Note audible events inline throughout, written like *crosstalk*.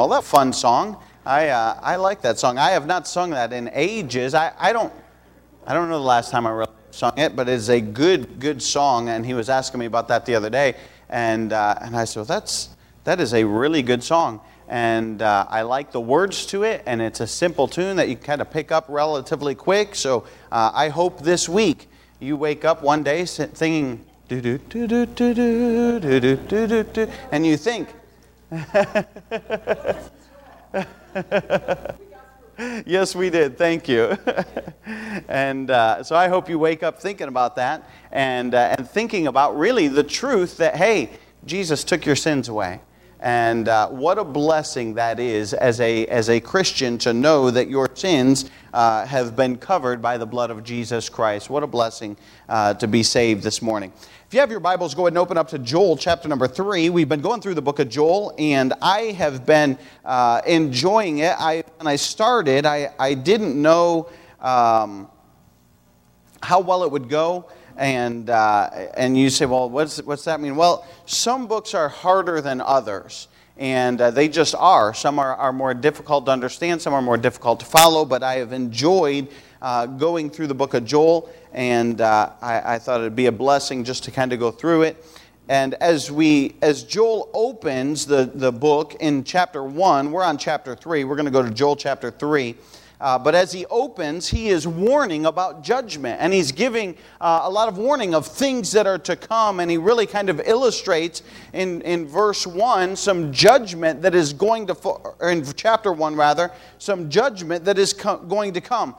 Well, that fun song. I, uh, I like that song. I have not sung that in ages. I, I don't I don't know the last time I really sung it, but it's a good good song. And he was asking me about that the other day, and uh, and I said, well, that's that is a really good song. And uh, I like the words to it, and it's a simple tune that you kind of pick up relatively quick. So uh, I hope this week you wake up one day thinking, do do do do do do do do do do, and you think. *laughs* yes, we did. Thank you. *laughs* and uh, so I hope you wake up thinking about that and, uh, and thinking about really the truth that, hey, Jesus took your sins away. And uh, what a blessing that is as a, as a Christian to know that your sins uh, have been covered by the blood of Jesus Christ. What a blessing uh, to be saved this morning. If you have your Bibles, go ahead and open up to Joel chapter number three. We've been going through the book of Joel, and I have been uh, enjoying it. I, when I started, I, I didn't know um, how well it would go. And, uh, and you say, well, what's, what's that mean? Well, some books are harder than others and uh, they just are. Some are, are more difficult to understand, some are more difficult to follow, but I have enjoyed uh, going through the book of Joel, and uh, I, I, thought it'd be a blessing just to kind of go through it. And as we, as Joel opens the, the book in chapter one, we're on chapter three. We're going to go to Joel chapter three. Uh, but as he opens, he is warning about judgment. And he's giving uh, a lot of warning of things that are to come. And he really kind of illustrates in, in verse 1 some judgment that is going to, or in chapter 1 rather, some judgment that is co- going to come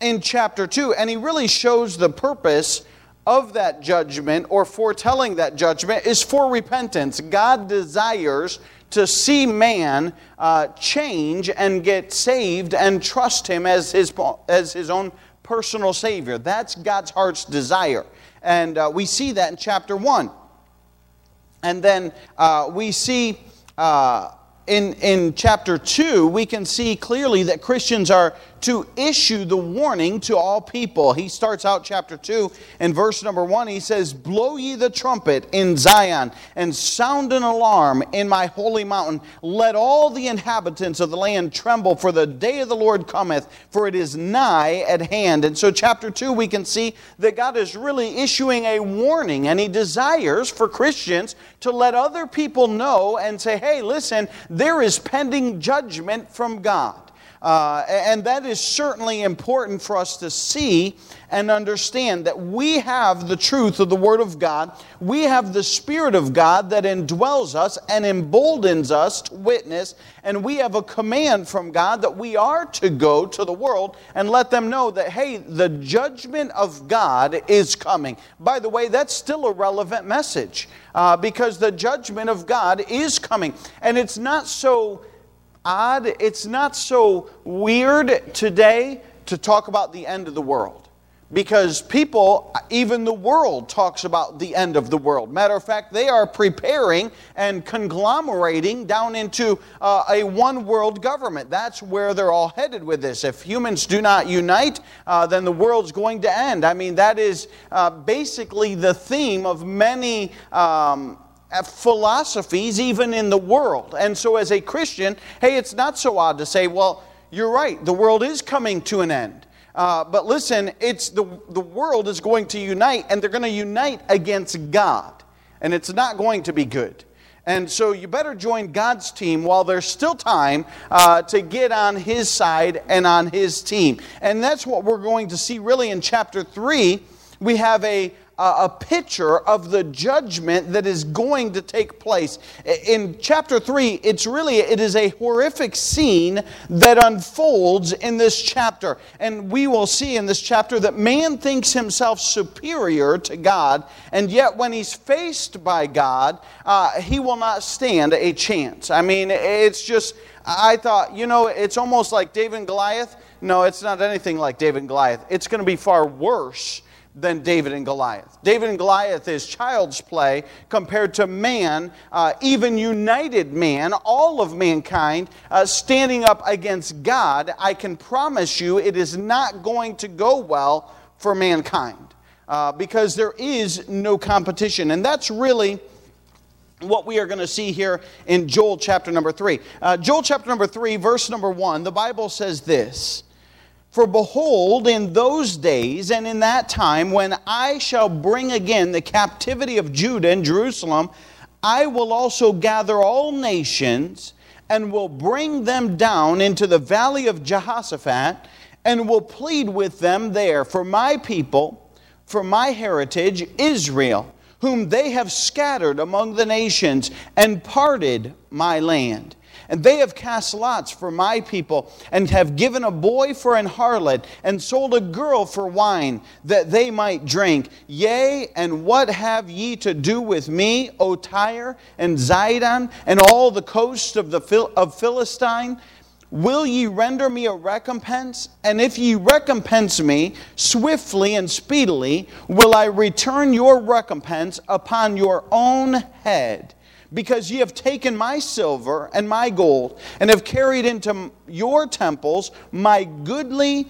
in chapter 2. And he really shows the purpose of that judgment or foretelling that judgment is for repentance. God desires to see man uh, change and get saved and trust him as his, as his own personal Savior. That's God's heart's desire. And uh, we see that in chapter 1. And then uh, we see uh, in, in chapter 2, we can see clearly that Christians are to issue the warning to all people. He starts out chapter 2 in verse number 1. He says, Blow ye the trumpet in Zion and sound an alarm in my holy mountain. Let all the inhabitants of the land tremble, for the day of the Lord cometh, for it is nigh at hand. And so, chapter 2, we can see that God is really issuing a warning, and He desires for Christians to let other people know and say, Hey, listen, there is pending judgment from God. Uh, and that is certainly important for us to see and understand that we have the truth of the Word of God. We have the Spirit of God that indwells us and emboldens us to witness. And we have a command from God that we are to go to the world and let them know that, hey, the judgment of God is coming. By the way, that's still a relevant message uh, because the judgment of God is coming. And it's not so odd, it's not so weird today to talk about the end of the world. Because people, even the world, talks about the end of the world. Matter of fact, they are preparing and conglomerating down into uh, a one world government. That's where they're all headed with this. If humans do not unite, uh, then the world's going to end. I mean, that is uh, basically the theme of many. Um, philosophies even in the world. And so, as a Christian, hey, it's not so odd to say, well, you're right, the world is coming to an end. Uh, but listen, it's the, the world is going to unite, and they're going to unite against God. And it's not going to be good. And so you better join God's team while there's still time uh, to get on His side and on His team. And that's what we're going to see really in chapter 3. We have a, a picture of the judgment that is going to take place. In chapter 3, it's really it is a horrific scene that unfolds in this chapter. And we will see in this chapter that man thinks himself superior to God, and yet when he's faced by God, uh, he will not stand a chance. I mean, it's just I thought, you know, it's almost like David and Goliath. No, it's not anything like David and Goliath. It's going to be far worse than David and Goliath. David and Goliath is child's play compared to man, uh, even united man, all of mankind, uh, standing up against God. I can promise you it is not going to go well for mankind uh, because there is no competition. And that's really what we are going to see here in Joel chapter number 3. Uh, Joel chapter number 3, verse number 1, the Bible says this For behold, in those days and in that time, when I shall bring again the captivity of Judah and Jerusalem, I will also gather all nations and will bring them down into the valley of Jehoshaphat and will plead with them there for my people, for my heritage, Israel whom they have scattered among the nations and parted my land. And they have cast lots for my people, and have given a boy for an harlot, and sold a girl for wine, that they might drink. Yea, and what have ye to do with me, O Tyre and Zidon, and all the coast of the Phil- of Philistine? Will ye render me a recompense? And if ye recompense me swiftly and speedily, will I return your recompense upon your own head. Because ye have taken my silver and my gold, and have carried into your temples my goodly,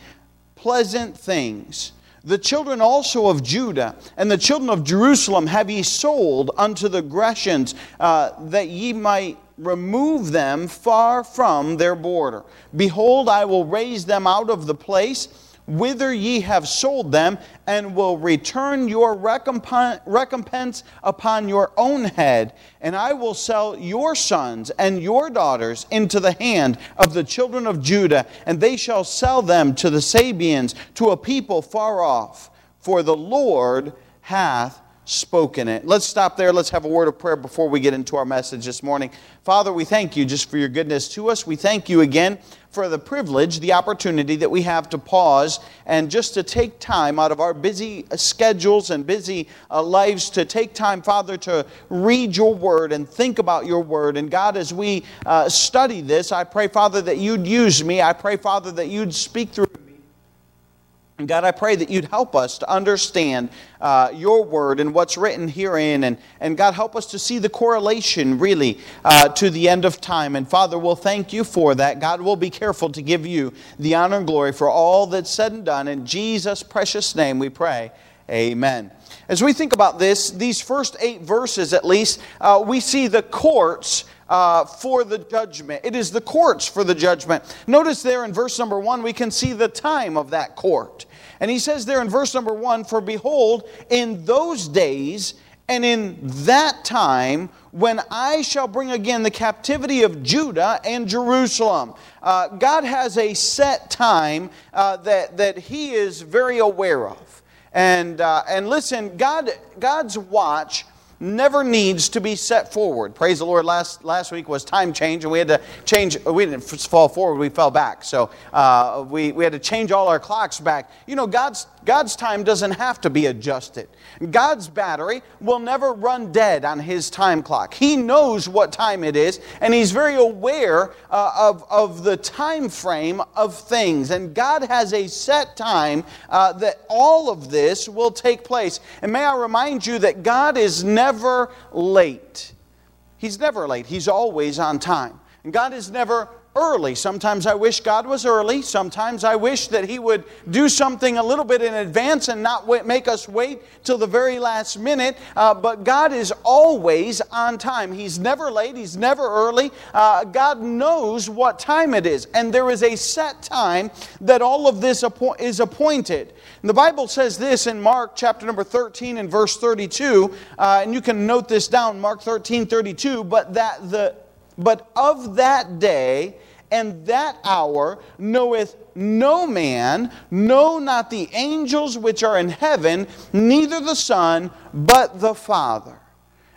pleasant things. The children also of Judah and the children of Jerusalem have ye sold unto the Grecians, uh, that ye might remove them far from their border. Behold, I will raise them out of the place whither ye have sold them, and will return your recompense upon your own head. And I will sell your sons and your daughters into the hand of the children of Judah, and they shall sell them to the Sabeans, to a people far off. For the Lord hath spoken it. Let's stop there. Let's have a word of prayer before we get into our message this morning. Father, we thank you just for your goodness to us. We thank you again for the privilege, the opportunity that we have to pause and just to take time out of our busy schedules and busy uh, lives to take time, Father, to read your word and think about your word. And God, as we uh, study this, I pray, Father, that you'd use me. I pray, Father, that you'd speak through and God, I pray that you'd help us to understand uh, your word and what's written herein. And, and God, help us to see the correlation really uh, to the end of time. And Father, we'll thank you for that. God, we'll be careful to give you the honor and glory for all that's said and done. In Jesus' precious name we pray. Amen. As we think about this, these first eight verses at least, uh, we see the courts uh, for the judgment. It is the courts for the judgment. Notice there in verse number one, we can see the time of that court. And he says there in verse number one, For behold, in those days and in that time, when I shall bring again the captivity of Judah and Jerusalem. Uh, God has a set time uh, that, that He is very aware of. And, uh, and listen, God, God's watch never needs to be set forward. Praise the Lord. Last, last week was time change, and we had to change. We didn't fall forward, we fell back. So uh, we, we had to change all our clocks back. You know, God's, God's time doesn't have to be adjusted. God's battery will never run dead on His time clock. He knows what time it is, and He's very aware uh, of, of the time frame of things. And God has a set time uh, that all of this will take place. And may I remind you that God is never never late. He's never late. He's always on time. And God is never early. Sometimes I wish God was early. Sometimes I wish that He would do something a little bit in advance and not make us wait till the very last minute. Uh, but God is always on time. He's never late. He's never early. Uh, God knows what time it is. And there is a set time that all of this is appointed. And the Bible says this in Mark chapter number 13 and verse 32, uh, and you can note this down, Mark 13, 32, but that the but of that day and that hour knoweth no man, no, not the angels which are in heaven, neither the Son, but the Father.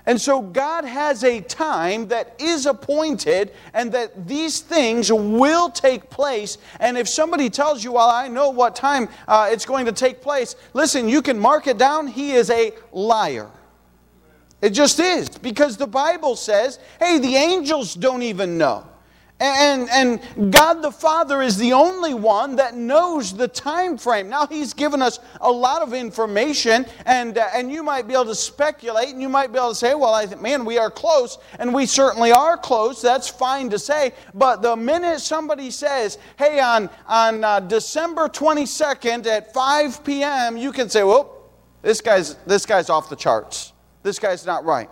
And so God has a time that is appointed and that these things will take place. And if somebody tells you, well, I know what time uh, it's going to take place, listen, you can mark it down. He is a liar. It just is. Because the Bible says, hey, the angels don't even know. And, and God the Father is the only one that knows the time frame. Now, He's given us a lot of information, and, uh, and you might be able to speculate, and you might be able to say, well, I think, man, we are close, and we certainly are close. That's fine to say. But the minute somebody says, hey, on, on uh, December 22nd at 5 p.m., you can say, well, this guy's, this guy's off the charts. This guy's not right.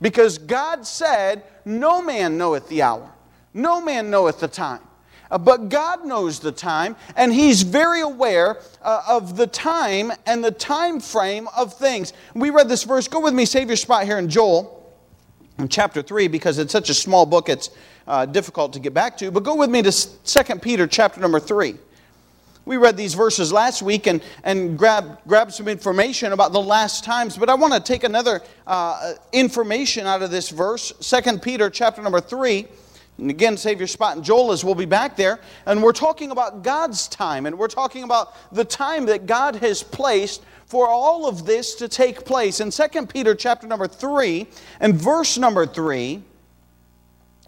Because God said, No man knoweth the hour, no man knoweth the time. Uh, but God knows the time, and He's very aware uh, of the time and the time frame of things. We read this verse. Go with me, save your spot here in Joel, in chapter 3, because it's such a small book, it's uh, difficult to get back to. But go with me to 2 Peter, chapter number 3. We read these verses last week and, and grabbed, grabbed some information about the last times, but I want to take another uh, information out of this verse, 2 Peter chapter number 3. And again, save your spot in Joel as we'll be back there. And we're talking about God's time, and we're talking about the time that God has placed for all of this to take place. In 2 Peter chapter number 3 and verse number 3,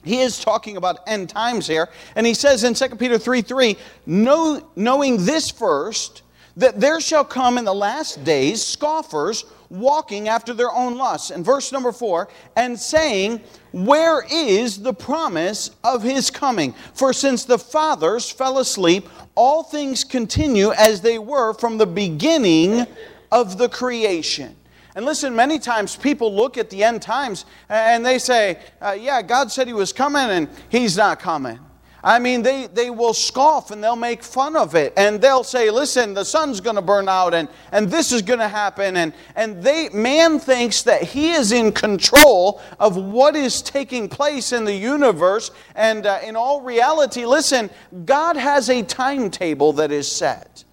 he is talking about end times here. And he says in 2 Peter 3 3, know, knowing this first, that there shall come in the last days scoffers walking after their own lusts. And verse number 4, and saying, Where is the promise of his coming? For since the fathers fell asleep, all things continue as they were from the beginning of the creation. And listen, many times people look at the end times and they say, uh, Yeah, God said He was coming and He's not coming. I mean, they, they will scoff and they'll make fun of it. And they'll say, listen, the sun's going to burn out and, and this is going to happen. And, and they, man thinks that he is in control of what is taking place in the universe. And uh, in all reality, listen, God has a timetable that is set.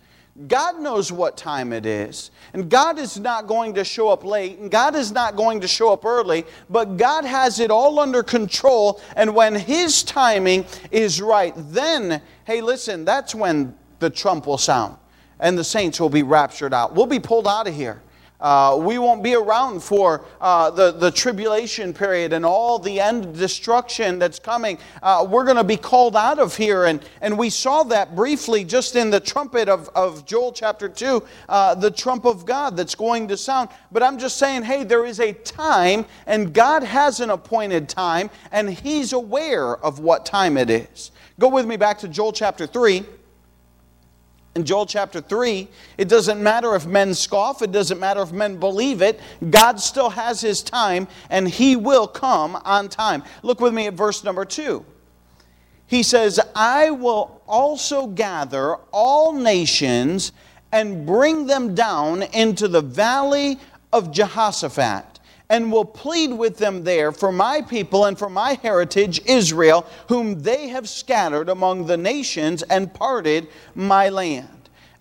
God knows what time it is. And God is not going to show up late, and God is not going to show up early, but God has it all under control. And when His timing is right, then, hey, listen, that's when the trump will sound and the saints will be raptured out. We'll be pulled out of here. Uh, we won't be around for uh, the, the tribulation period and all the end destruction that's coming. Uh, we're going to be called out of here. And, and we saw that briefly just in the trumpet of, of Joel chapter 2, uh, the trump of God that's going to sound. But I'm just saying, hey, there is a time, and God has an appointed time, and He's aware of what time it is. Go with me back to Joel chapter 3 in Joel chapter 3, it doesn't matter if men scoff, it doesn't matter if men believe it. God still has his time and he will come on time. Look with me at verse number 2. He says, I will also gather all nations and bring them down into the valley of Jehoshaphat and will plead with them there for my people and for my heritage, Israel, whom they have scattered among the nations and parted my land.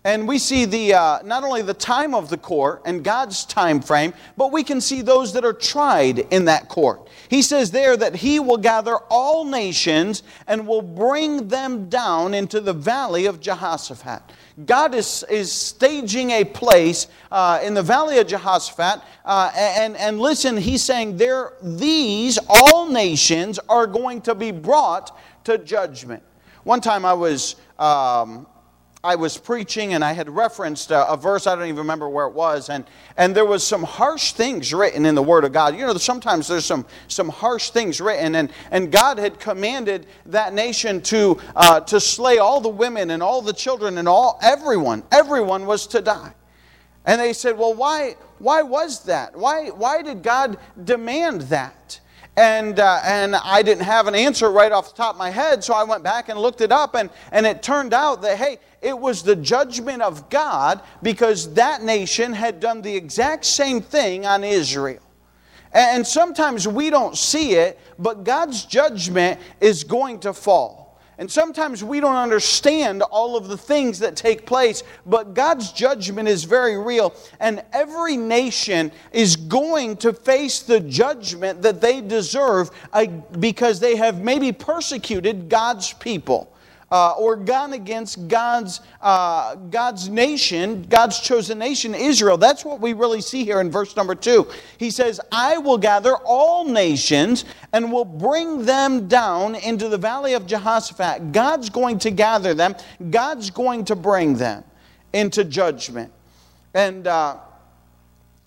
And we see the, uh, not only the time of the court and God's time frame, but we can see those that are tried in that court. He says there that he will gather all nations and will bring them down into the valley of Jehoshaphat. God is, is staging a place uh, in the valley of Jehoshaphat. Uh, and, and listen, he's saying there, these, all nations, are going to be brought to judgment. One time I was um, I was preaching and I had referenced a, a, verse, I don't even remember where it was, and, and there was some harsh things written in the Word of God. You know, sometimes there's some, some harsh things written, and, and God had commanded that nation to, uh, to slay all the women and all the children and all everyone. Everyone was to die. And they said, Well, why, why was that? Why, why did God demand that? And, uh, and I didn't have an answer right off the top of my head, so I went back and looked it up, and, and it turned out that, hey, it was the judgment of God because that nation had done the exact same thing on Israel. And sometimes we don't see it, but God's judgment is going to fall. And sometimes we don't understand all of the things that take place, but God's judgment is very real. And every nation is going to face the judgment that they deserve uh, because they have maybe persecuted God's people uh, or gone against God's, uh, God's nation, God's chosen nation, Israel. That's what we really see here in verse number two. He says, I will gather all nations and will bring them down into the valley of Jehoshaphat. God's going to gather them, God's going to bring them into judgment. And uh,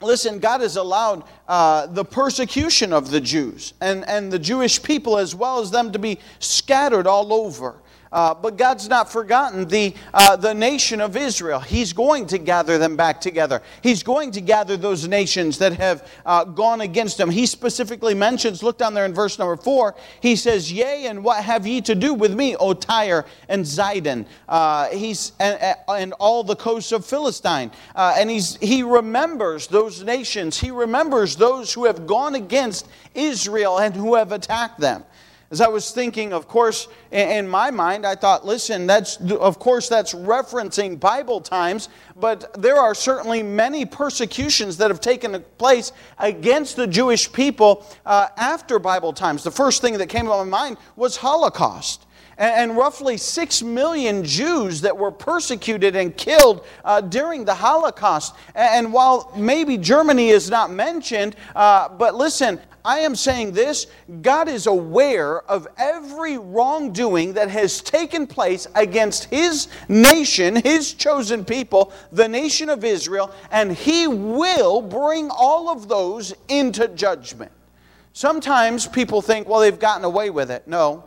listen, God has allowed uh, the persecution of the Jews and, and the Jewish people as well as them to be scattered all over. Uh, but God's not forgotten the, uh, the nation of Israel. He's going to gather them back together. He's going to gather those nations that have uh, gone against him. He specifically mentions, look down there in verse number four, he says, Yea, and what have ye to do with me, O Tyre and Zidon? Uh, he's, and, and, all the coasts of Philistine. Uh, and he's, he remembers those nations. He remembers those who have gone against Israel and who have attacked them. As I was thinking, of course, in my mind, I thought, listen, that's, of course, that's referencing Bible times, but there are certainly many persecutions that have taken place against the Jewish people uh, after Bible times. The first thing that came to my mind was Holocaust and, roughly six million Jews that were persecuted and killed uh, during the Holocaust. And, while maybe Germany is not mentioned, uh, but listen, I am saying this God is aware of every wrongdoing that has taken place against His nation, His chosen people, the nation of Israel, and He will bring all of those into judgment. Sometimes people think, well, they've gotten away with it. No,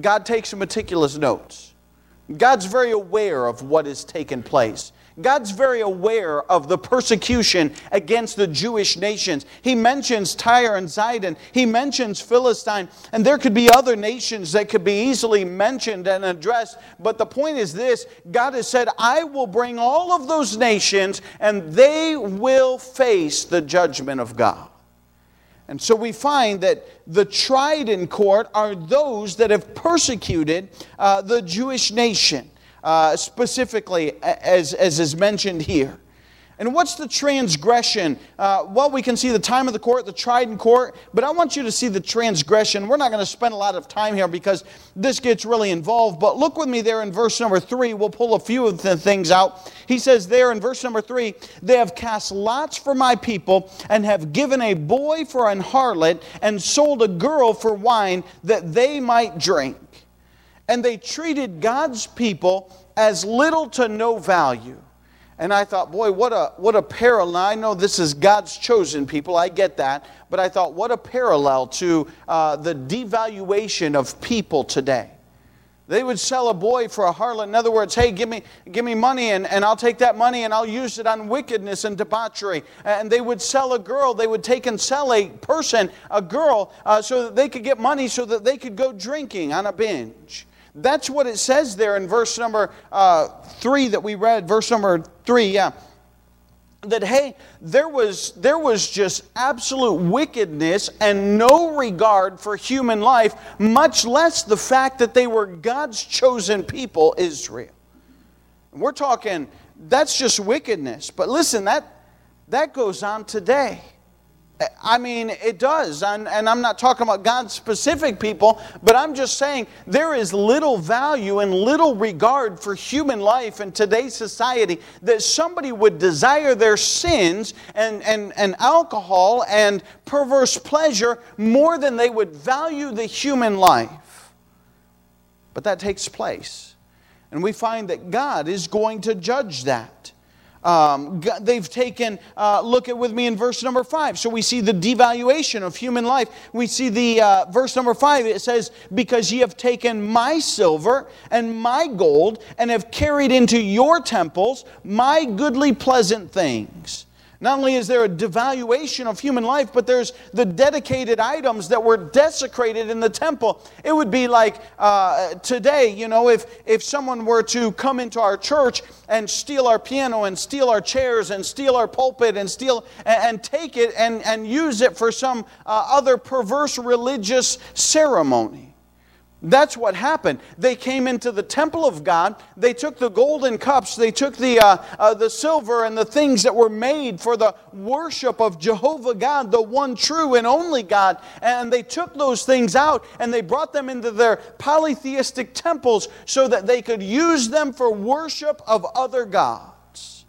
God takes meticulous notes. God's very aware of what has taken place. God's very aware of the persecution against the Jewish nations. He mentions Tyre and Zidon, he mentions Philistine, and there could be other nations that could be easily mentioned and addressed. But the point is this God has said, I will bring all of those nations, and they will face the judgment of God. And so we find that the tried in court are those that have persecuted uh, the Jewish nation uh, specifically, as, as is mentioned here. And what's the transgression? Uh, well, we can see the time of the court, the tried in court, but I want you to see the transgression. We're not going to spend a lot of time here because this gets really involved, but look with me there in verse number three. We'll pull a few of the things out. He says there in verse number three, They have cast lots for my people and have given a boy for an harlot and sold a girl for wine that they might drink and they treated God's people as little to no value. And I thought, boy, what a, what a parallel. I know this is God's chosen people, I get that. But I thought, what a parallel to uh, the devaluation of people today. They would sell a boy for a harlot. In other words, hey, give me, give me money and, and I'll take that money and I'll use it on wickedness and debauchery. And they would sell a girl. They would take and sell a person, a girl, uh, so that they could get money so that they could go drinking on a binge. That's what it says there in verse number uh, 3 that we read, verse number 3, yeah. That, hey, there was, there was just absolute wickedness and no regard for human life, much less the fact that they were God's chosen people, Israel. We're talking, that's just wickedness. But listen, that, that goes on today. I mean, it does. And, and, I'm not talking about God's specific people, but I'm just saying there is little value and little regard for human life in today's society that somebody would desire their sins and, and, and alcohol and perverse pleasure more than they would value the human life. But that takes place. And we find that God is going to judge that. Um, they've taken, uh, look at with me in verse number five. So we see the devaluation of human life. We see the uh, verse number five, it says, Because ye have taken my silver and my gold and have carried into your temples my goodly pleasant things. Not only is there a devaluation of human life, but there's the dedicated items that were desecrated in the temple. It would be like uh, today, you know, if, if someone were to come into our church and steal our piano and steal our chairs and steal our pulpit and steal and, and take it and, and use it for some uh, other perverse religious ceremony. That's what happened. They came into the temple of God. They took the golden cups. They took the, uh, uh, the silver and the things that were made for the worship of Jehovah God, the one true and only God. And they took those things out and they brought them into their polytheistic temples so that they could use them for worship of other gods.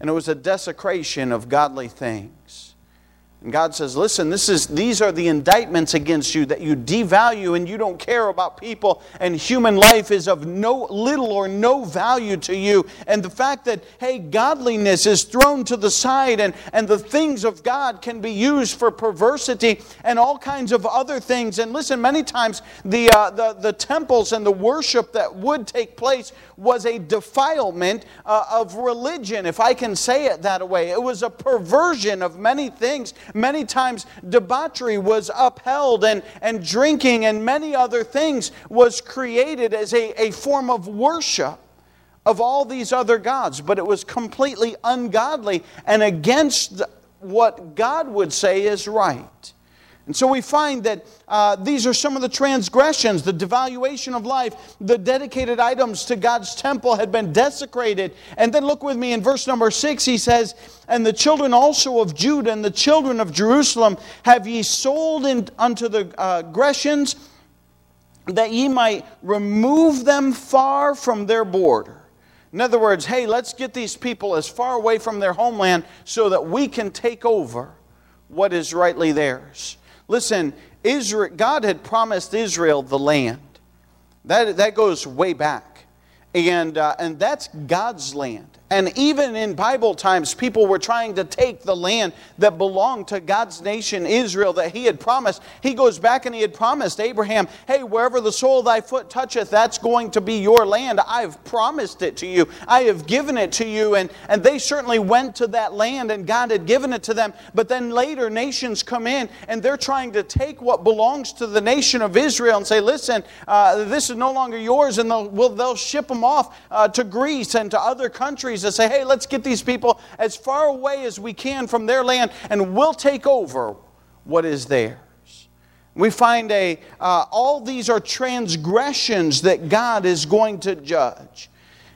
And it was a desecration of godly things. And God says, listen, this is, these are the indictments against you that you devalue and you don't care about people, and human life is of no little or no value to you. And the fact that, hey, godliness is thrown to the side and, and the things of God can be used for perversity and all kinds of other things. And listen, many times the, uh, the, the temples and the worship that would take place was a defilement uh, of religion, if I can say it that way. It was a perversion of many things Many times debauchery was upheld, and, and drinking and many other things was created as a, a form of worship of all these other gods. But it was completely ungodly and against what God would say is right. And so we find that uh, these are some of the transgressions, the devaluation of life, the dedicated items to God's temple had been desecrated. And then look with me in verse number six, he says, And the children also of Judah and the children of Jerusalem have ye sold in, unto the uh, that ye might remove them far from their border. In other words, hey, let's get these people as far away from their homeland so that we can take over what is rightly theirs. Listen, Israel, God had promised Israel the land. That, that goes way back. And, uh, and that's God's land. And even in Bible times, people were trying to take the land that belonged to God's nation, Israel, that He had promised. He goes back and He had promised Abraham, hey, wherever the sole of thy foot toucheth, that's going to be your land. I've promised it to you, I have given it to you. And, and they certainly went to that land, and God had given it to them. But then later, nations come in and they're trying to take what belongs to the nation of Israel and say, listen, uh, this is no longer yours, and they'll, well, they'll ship them off uh, to Greece and to other countries to say, hey, let's get these people as far away as we can from their land and we'll take over what is theirs. We find a, uh, all these are transgressions that God is going to judge.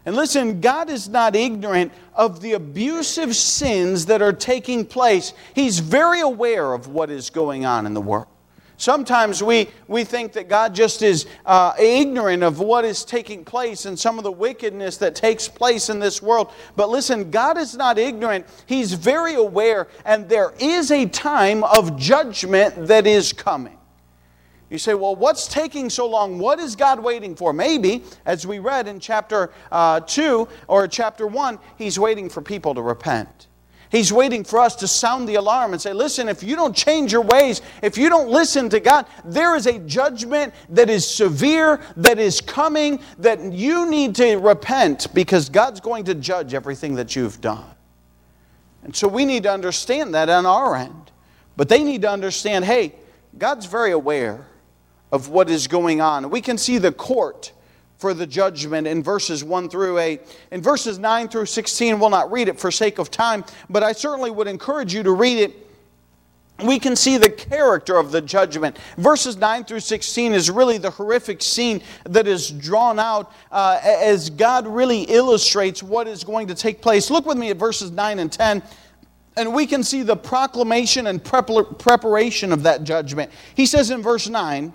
And listen, God is not ignorant of the abusive sins that are taking place. He's very aware of what is going on in the world. Sometimes we, we think that God just is uh, ignorant of what is taking place and some of the wickedness that takes place in this world. But listen, God is not ignorant. He's very aware, and there is a time of judgment that is coming. You say, well, what's taking so long? What is God waiting for? Maybe, as we read in chapter uh, 2 or chapter 1, He's waiting for people to repent. He's waiting for us to sound the alarm and say, listen, if you don't change your ways, if you don't listen to God, there is a judgment that is severe, that is coming, that you need to repent because God's going to judge everything that you've done. And so we need to understand that on our end. But they need to understand hey, God's very aware of what is going on. We can see the court for the judgment in verses 1 through 8. In verses 9 through 16, we'll not read it for sake of time, but I certainly would encourage you to read it. We can see the character of the judgment. Verses 9 through 16 is really the horrific scene that is drawn out uh, as God really illustrates what is going to take place. Look with me at verses 9 and 10 and we can see the proclamation and preparation of that judgment. He says in verse 9,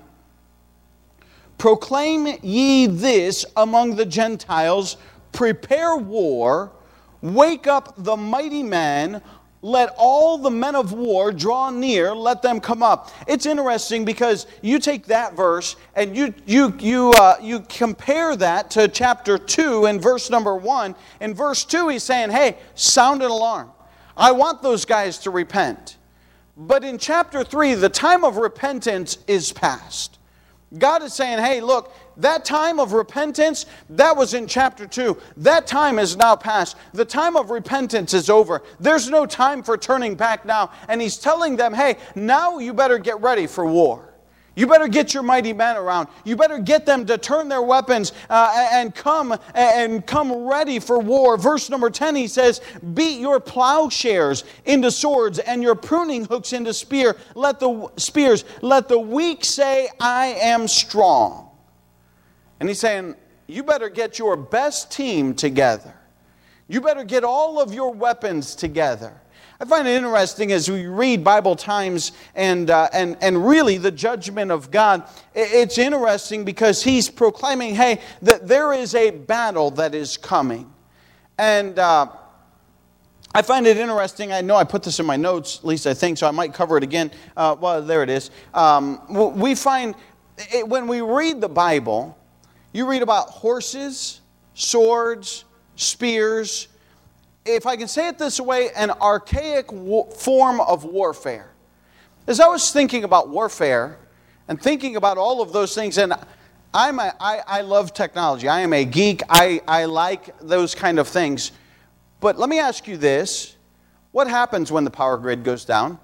Proclaim ye this among the Gentiles, prepare war, wake up the mighty man, let all the men of war draw near, let them come up. It's interesting because you take that verse and you, you, you, uh, you compare that to chapter 2 and verse number 1. In verse 2, he's saying, Hey, sound an alarm. I want those guys to repent. But in chapter 3, the time of repentance is past. God is saying, hey, look, that time of repentance, that was in chapter 2. That time is now past. The time of repentance is over. There's no time for turning back now. And He's telling them, hey, now you better get ready for war. You better get your mighty men around. You better get them to turn their weapons uh, and come and come ready for war. Verse number 10 he says, "Beat your plowshares into swords and your pruning hooks into spear. Let the spears, let the weak say, I am strong." And he's saying, "You better get your best team together. You better get all of your weapons together." I find it interesting as we read Bible times and, uh, and, and really the judgment of God. It's interesting because he's proclaiming, hey, that there is a battle that is coming. And uh, I find it interesting. I know I put this in my notes, at least I think, so I might cover it again. Uh, well, there it is. Um, we find it, when we read the Bible, you read about horses, swords, spears. If I can say it this way, an archaic wo- form of warfare. As I was thinking about warfare and thinking about all of those things, and I'm a, I, I love technology. I am a geek. I, I like those kind of things. But let me ask you this what happens when the power grid goes down?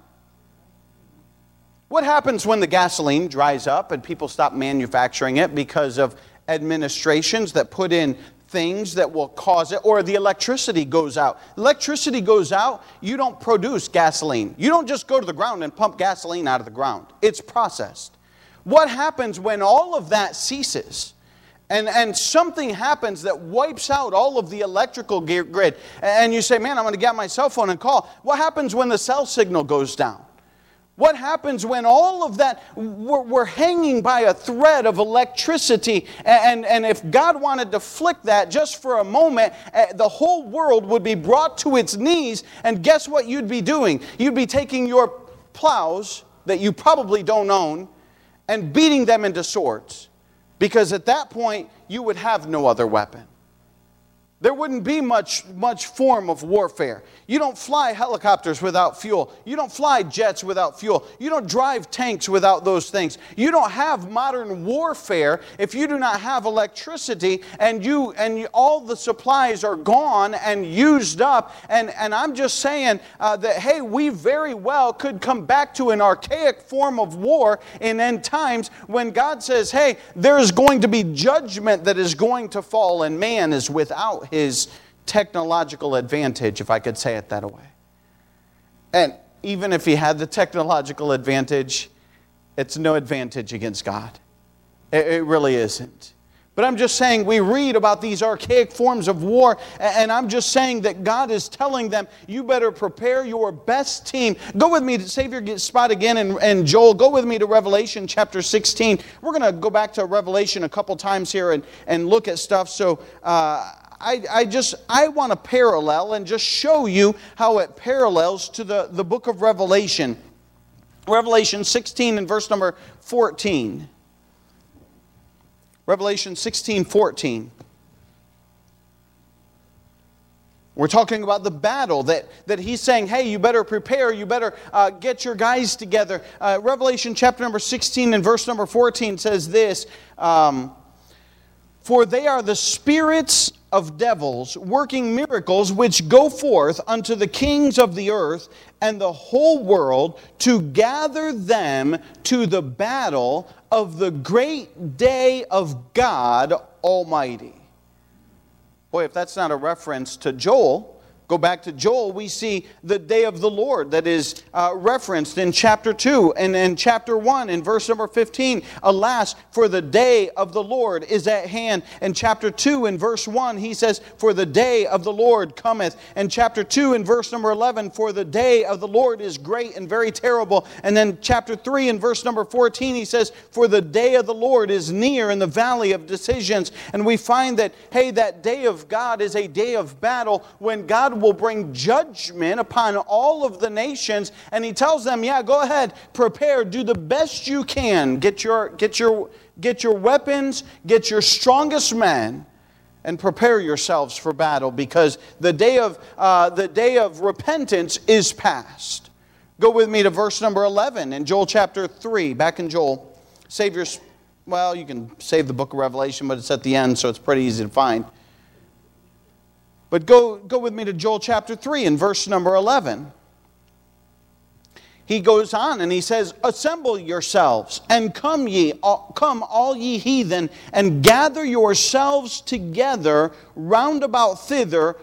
What happens when the gasoline dries up and people stop manufacturing it because of administrations that put in things that will cause it, or the electricity goes out? Electricity goes out, you don't produce gasoline. You don't just go to the ground and pump gasoline out of the ground, it's processed. What happens when all of that ceases? And, and something happens that wipes out all of the electrical grid. And you say, man, I'm going to get my cell phone and call. What happens when the cell signal goes down? What happens when all of that, we're, we're, hanging by a thread of electricity, and, and if God wanted to flick that just for a moment, eh, the whole world would be brought to its knees, and guess what you'd be doing? You'd be taking your plows that you probably don't own and beating them into swords. Because at that point, you would have no other weapon. There wouldn't be much, much form of warfare. You don't fly helicopters without fuel. You don't fly jets without fuel. You don't drive tanks without those things. You don't have modern warfare if you do not have electricity and you and you, all the supplies are gone and used up. And, and I'm just saying uh, that, hey, we very well could come back to an archaic form of war in end times when God says, hey, there is going to be judgment that is going to fall and man is without his technological advantage, if I could say it that way. And even if he had the technological advantage, it's no advantage against God. It, really isn't. But I'm just saying, we read about these archaic forms of war, and I'm just saying that God is telling them, you better prepare your best team. Go with me to save your spot again and, and Joel. Go with me to Revelation chapter 16. We're going to go back to Revelation a couple times here and, and look at stuff. So, uh, I, I just I want to parallel and just show you how it parallels to the, the book of Revelation. Revelation 16 and verse number 14. Revelation 16, 14. We're talking about the battle that, that he's saying, hey, you better prepare, you better uh, get your guys together. Uh, Revelation chapter number 16 and verse number 14 says this um, For they are the spirits of devils working miracles which go forth unto the kings of the earth and the whole world to gather them to the battle of the great day of God Almighty. Boy, if that's not a reference to Joel, Go back to Joel, we see the day of the Lord that is uh, referenced in chapter 2 and in chapter 1 in verse number 15. Alas, for the day of the Lord is at hand. In chapter 2 in verse 1, he says, For the day of the Lord cometh. In chapter 2 in verse number 11, For the day of the Lord is great and very terrible. And then chapter 3 in verse number 14, he says, For the day of the Lord is near in the valley of decisions. And we find that, hey, that day of God is a day of battle when God will bring judgment upon all of the nations. And he tells them, Yeah, go ahead, prepare, do the best you can. Get your, get your, get your weapons, get your strongest men and prepare yourselves for battle because the day of, uh, the day of repentance is past. Go with me to verse number 11 in Joel chapter 3, back in Joel. Save your, well, you can save the book of Revelation, but it's at the end, so it's pretty easy to find. But go, go with me to Joel chapter 3 and verse number 11. He goes on and he says, Assemble yourselves and come ye, come all ye heathen, and gather yourselves together round about thither.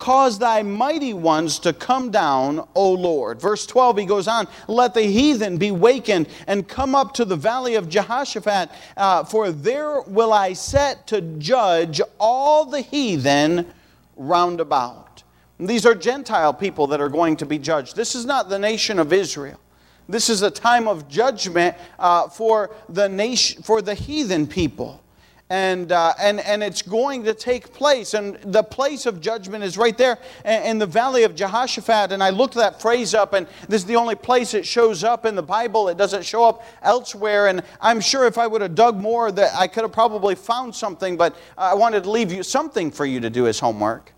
Cause thy mighty ones to come down, O Lord. Verse 12, he goes on, Let the heathen be wakened and come up to the valley of Jehoshaphat, uh, for there will I set to judge all the heathen roundabout. These are Gentile people that are going to be judged. This is not the nation of Israel. This is a time of judgment uh, for, the nation, for the heathen people. And, uh, and, and it's going to take place. And the place of judgment is right there in the valley of Jehoshaphat. And I looked that phrase up, and this is the only place it shows up in the Bible. It doesn't show up elsewhere. And I'm sure if I would have dug more, that I could have probably found something, but I wanted to leave you something for you to do as homework.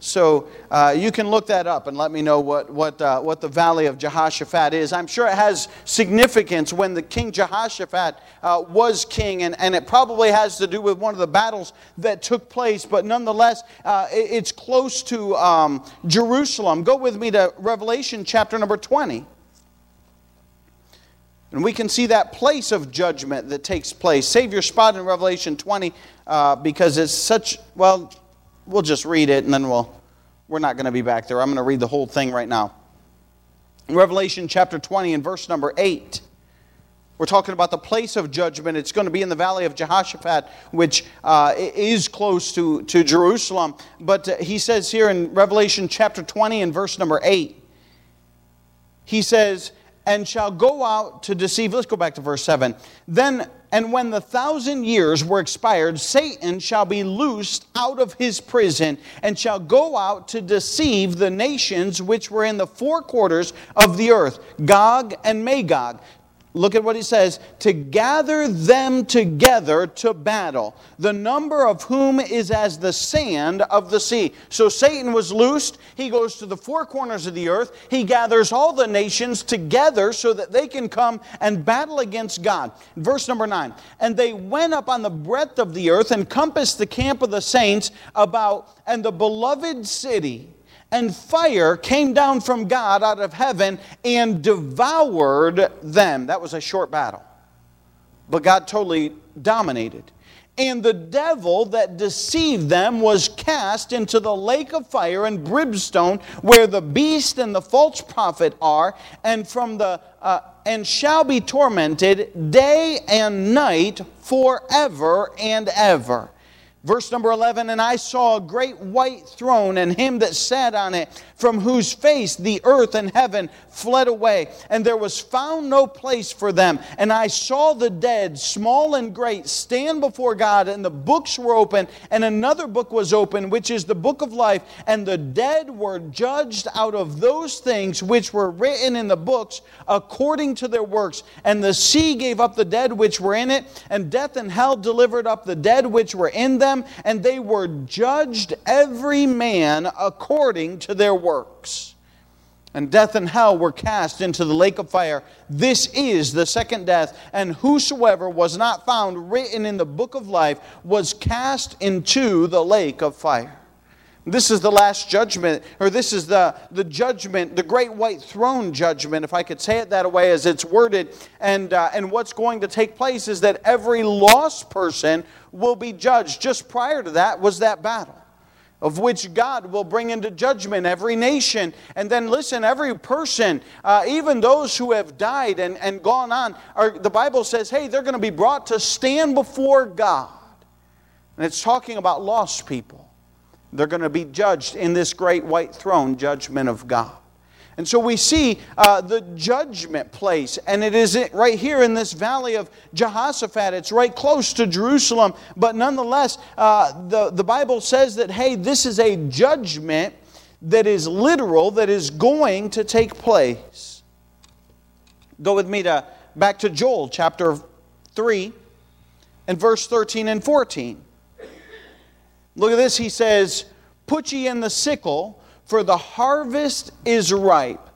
So uh, you can look that up and let me know what, what, uh, what the Valley of Jehoshaphat is. I'm sure it has significance when the King Jehoshaphat uh, was king, and, and it probably has to do with one of the battles that took place, but nonetheless, uh, it, it's close to um, Jerusalem. Go with me to Revelation chapter number 20. And we can see that place of judgment that takes place. Save your spot in Revelation 20 uh, because it's such, well, we'll just read it and then we'll, we're not going to be back there. I'm going to read the whole thing right now. Revelation chapter 20 and verse number 8, we're talking about the place of judgment. It's going to be in the valley of Jehoshaphat, which uh, is close to, to Jerusalem. But uh, he says here in Revelation chapter 20 and verse number 8, he says, and shall go out to deceive. Let's go back to verse 7. Then, and when the thousand years were expired, Satan shall be loosed out of his prison and shall go out to deceive the nations which were in the four quarters of the earth, Gog and Magog, Look at what he says to gather them together to battle, the number of whom is as the sand of the sea. So Satan was loosed. He goes to the four corners of the earth. He gathers all the nations together so that they can come and battle against God. Verse number nine. And they went up on the breadth of the earth and compassed the camp of the saints about, and the beloved city and fire came down from God out of heaven and devoured them. That was a short battle. But God totally dominated. And the devil that deceived them was cast into the lake of fire and brimstone, where the beast and the false prophet are, and from the uh, and shall be tormented day and night forever and ever. Verse number 11, and I saw a great white throne and him that sat on it, from whose face the earth and heaven fled away, and there was found no place for them. And I saw the dead, small and great, stand before God, and the books were open, and another book was open, which is the book of life. And the dead were judged out of those things which were written in the books according to their works. And the sea gave up the dead which were in it, and death and hell delivered up the dead which were in them and they were judged every man according to their works. And death and hell were cast into the lake of fire. This is the second death. And whosoever was not found written in the book of life was cast into the lake of fire. This is the last judgment, or this is the, the judgment, the great white throne judgment, if I could say it that way as it's worded. And, uh, and what's going to take place is that every lost person will be judged. Just prior to that was that battle of which God will bring into judgment every nation. And then listen, every person, uh, even those who have died and, and gone on, are, the Bible says, hey, they're going to be brought to stand before God. And it's talking about lost people. They're going to be judged in this great white throne judgment of God. And so we see uh, the judgment place, and it is right here in this valley of Jehoshaphat. It's right close to Jerusalem, but nonetheless, uh, the, the Bible says that, hey, this is a judgment that is literal, that is going to take place. Go with me to back to Joel chapter 3 and verse 13 and 14. Look at this. He says, Put ye in the sickle, for the harvest is ripe.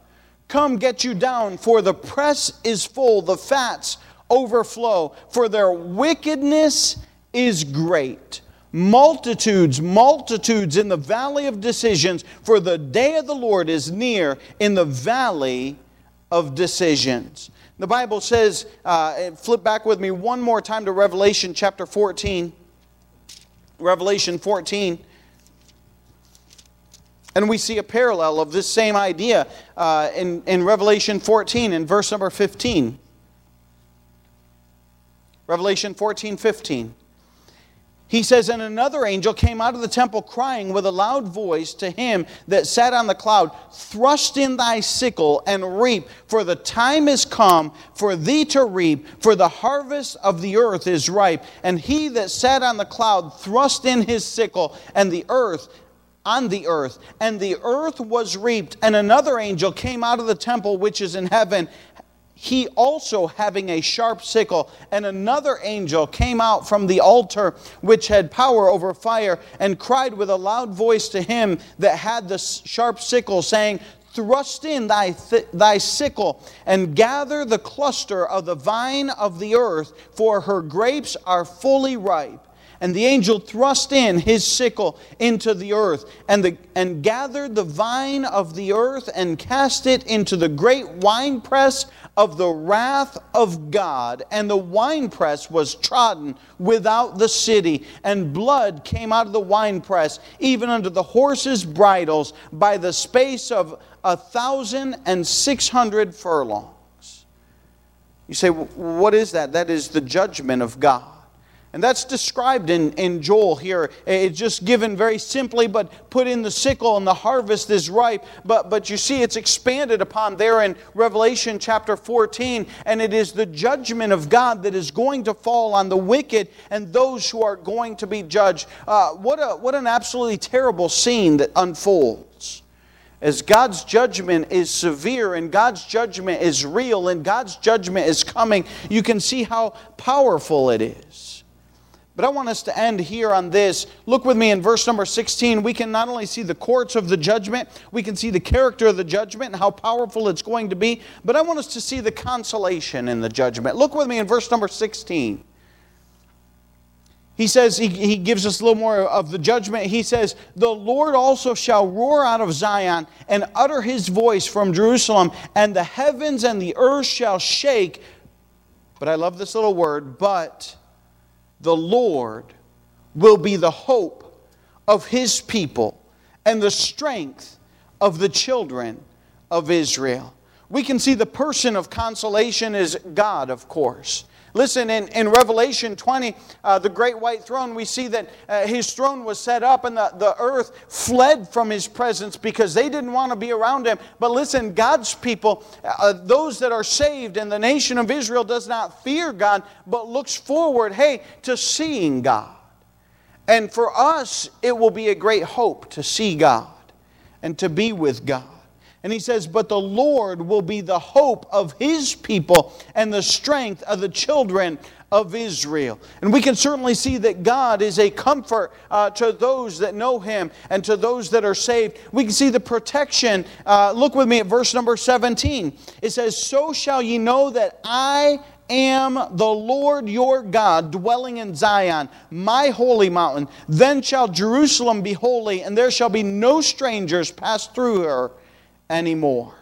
Come get you down, for the press is full, the fats overflow, for their wickedness is great. Multitudes, multitudes in the valley of decisions, for the day of the Lord is near in the valley of decisions. The Bible says, uh, flip back with me one more time to Revelation chapter 14. Revelation 14. And we see a parallel of this same idea uh, in, in Revelation 14 in verse number 15. Revelation 14, 15. he says, And another angel came out of the temple crying with a loud voice to him that sat on the cloud, Thrust in thy sickle and reap, for the time is come for thee to reap, for the harvest of the earth is ripe. And he that sat on the cloud thrust in his sickle, and the earth on the earth, and the earth was reaped. And another angel came out of the temple which is in heaven, he also having a sharp sickle. And another angel came out from the altar which had power over fire, and cried with a loud voice to him that had the sharp sickle, saying, Thrust in thy, th- thy sickle and gather the cluster of the vine of the earth, for her grapes are fully ripe. And the angel thrust in his sickle into the earth and, the, and gathered the vine of the earth and cast it into the great winepress of the wrath of God. And the winepress was trodden without the city, and blood came out of the winepress, even unto the horses' bridles, by the space of a thousand and six hundred furlongs. You say, what is that? That is the judgment of God. And that's described in, in Joel here. It's just given very simply, but put in the sickle and the harvest is ripe. But, but you see, it's expanded upon there in Revelation chapter 14. And it is the judgment of God that is going to fall on the wicked and those who are going to be judged. Uh, what, a, what an absolutely terrible scene that unfolds as God's judgment is severe and God's judgment is real and God's judgment is coming, you can see how powerful it is. But I want us to end here on this. Look with me in verse number 16. We can not only see the courts of the judgment, we can see the character of the judgment and how powerful it's going to be, but I want us to see the consolation in the judgment. Look with me in verse number 16. He says, he, he gives us a little more of the judgment. He says, The Lord also shall roar out of Zion and utter his voice from Jerusalem, and the heavens and the earth shall shake. But I love this little word, but the Lord will be the hope of his people and the strength of the children of Israel. We can see the person of consolation is God, of course. Listen, in, in Revelation 20, uh, the great white throne, we see that uh, his throne was set up and the, the earth fled from his presence because they didn't want to be around him. But listen, God's people, uh, those that are saved and the nation of Israel does not fear God, but looks forward, hey, to seeing God. And for us, it will be a great hope to see God and to be with God. And he says, But the Lord will be the hope of his people and the strength of the children of Israel. And we can certainly see that God is a comfort uh, to those that know him and to those that are saved. We can see the protection. Uh, look with me at verse number 17. It says, So shall ye know that I am the Lord your God, dwelling in Zion, my holy mountain. Then shall Jerusalem be holy, and there shall be no strangers pass through her anymore.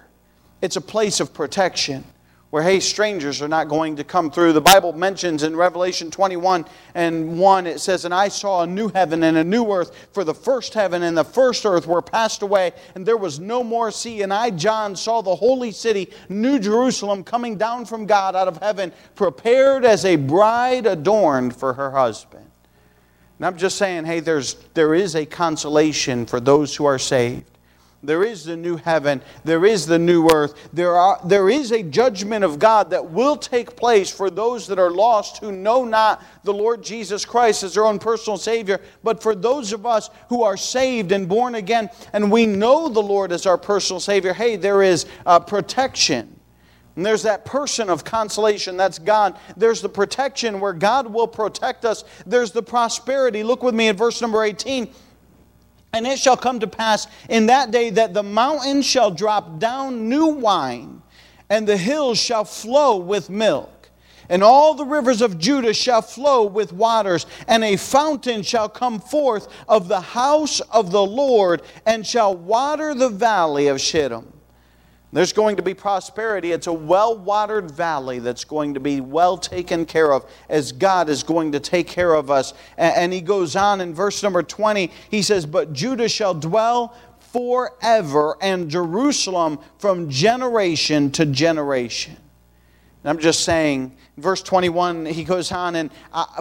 It's a place of protection where, hey, strangers are not going to come through. The Bible mentions in Revelation 21 and 1, it says, And I saw a new heaven and a new earth, for the first heaven and the first earth were passed away, and there was no more sea. And I, John, saw the holy city, New Jerusalem, coming down from God out of heaven, prepared as a bride adorned for her husband. And I'm just saying, hey, there's, there is a consolation for those who are saved. There is the new heaven. There is the new earth. There, are, there is a judgment of God that will take place for those that are lost who know not the Lord Jesus Christ as their own personal Savior. But for those of us who are saved and born again and we know the Lord as our personal Savior, hey, there is uh, protection. And there's that person of consolation, that's God. There's the protection where God will protect us. There's the prosperity. Look with me at verse number 18. And it shall come to pass in that day that the mountains shall drop down new wine, and the hills shall flow with milk. And all the rivers of Judah shall flow with waters, and a fountain shall come forth of the house of the Lord, and shall water the valley of Shittim. There's going to be prosperity. It's a well watered valley that's going to be well taken care of as God is going to take care of us. And he goes on in verse number 20, he says, But Judah shall dwell forever, and Jerusalem from generation to generation. And I'm just saying, verse 21, he goes on, and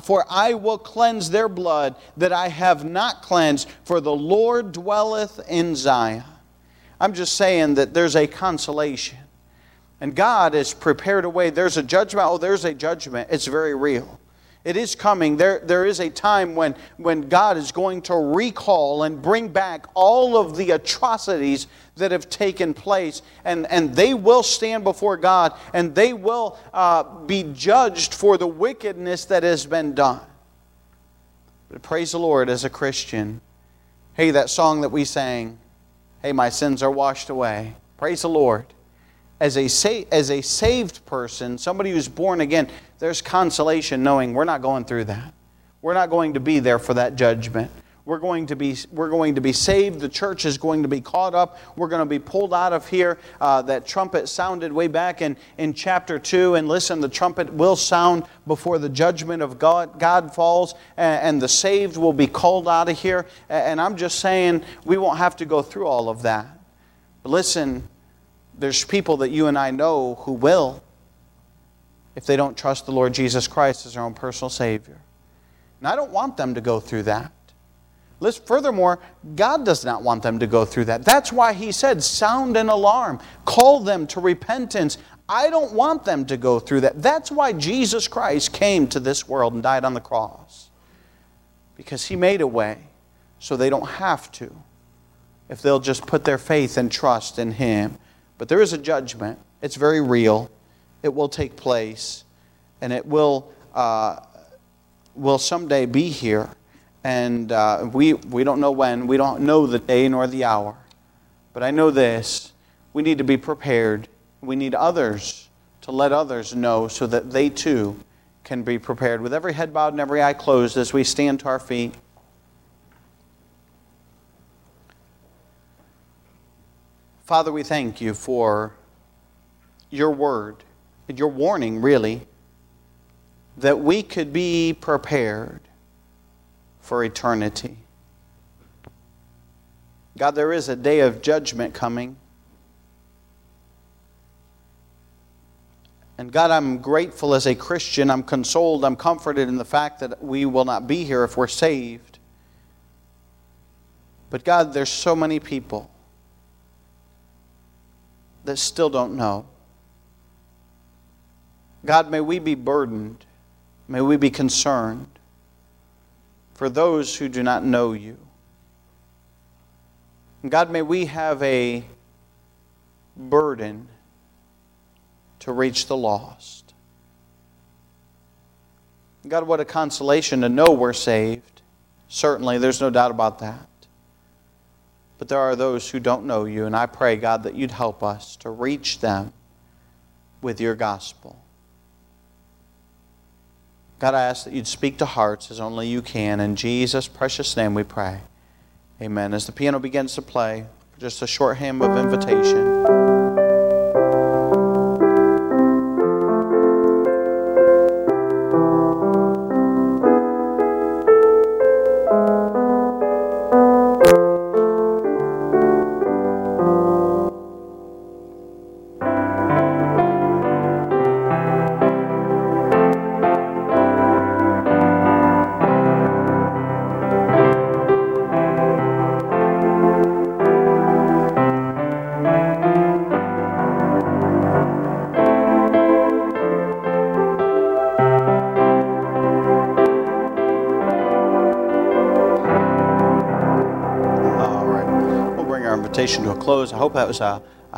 for I will cleanse their blood that I have not cleansed, for the Lord dwelleth in Zion. I'm just saying that there's a consolation. And God has prepared a way. There's a judgment. Oh, there's a judgment. It's very real. It is coming. There, there is a time when, when God is going to recall and bring back all of the atrocities that have taken place. And, and they will stand before God and they will uh, be judged for the wickedness that has been done. But praise the Lord as a Christian. Hey, that song that we sang, Hey, my sins are washed away. Praise the Lord as a, sa- as a saved person, somebody who's born again, there's consolation knowing we're not going through that. We're not going to be there for that judgment. We're going to be, we're going to be saved. The church is going to be caught up. We're going to be pulled out of here. Uh, that trumpet sounded way back in, in chapter 2. And listen, the trumpet will sound before the judgment of God, God falls, and, and the saved will be called out of here. And I'm just saying, we won't have to go through all of that. But listen, there's people that you and I know who will if they don't trust the Lord Jesus Christ as their own personal Savior. And I don't want them to go through that. Listen, furthermore, God does not want them to go through that. That's why He said, sound an alarm, call them to repentance. I don't want them to go through that. That's why Jesus Christ came to this world and died on the cross. Because He made a way so they don't have to if they'll just put their faith and trust in Him. But there is a judgment. It's very real. It will take place. And it will, uh, will someday be here. And uh, we, we don't know when. We don't know the day nor the hour. But I know this. We need to be prepared. We need others to let others know so that they too can be prepared. With every head bowed and every eye closed as we stand to our feet. Father, we thank you for your word and your warning, really, that we could be prepared for eternity. God, there is a day of judgment coming. And God, I'm grateful as a Christian. I'm consoled. I'm comforted in the fact that we will not be here if we're saved. But God, there's so many people that still don't know. God, may we be burdened. May we be concerned for those who do not know you. God, may we have a burden to reach the lost. God, what a consolation to know we're saved. Certainly, there's no doubt about that. But there are those who don't know you, and I pray, God, that you'd help us to reach them with your gospel. God, I ask that you'd speak to hearts as only you can. In Jesus' precious name we pray. Amen. As the piano begins to play, just a short hymn of invitation. Close. I hope that was a,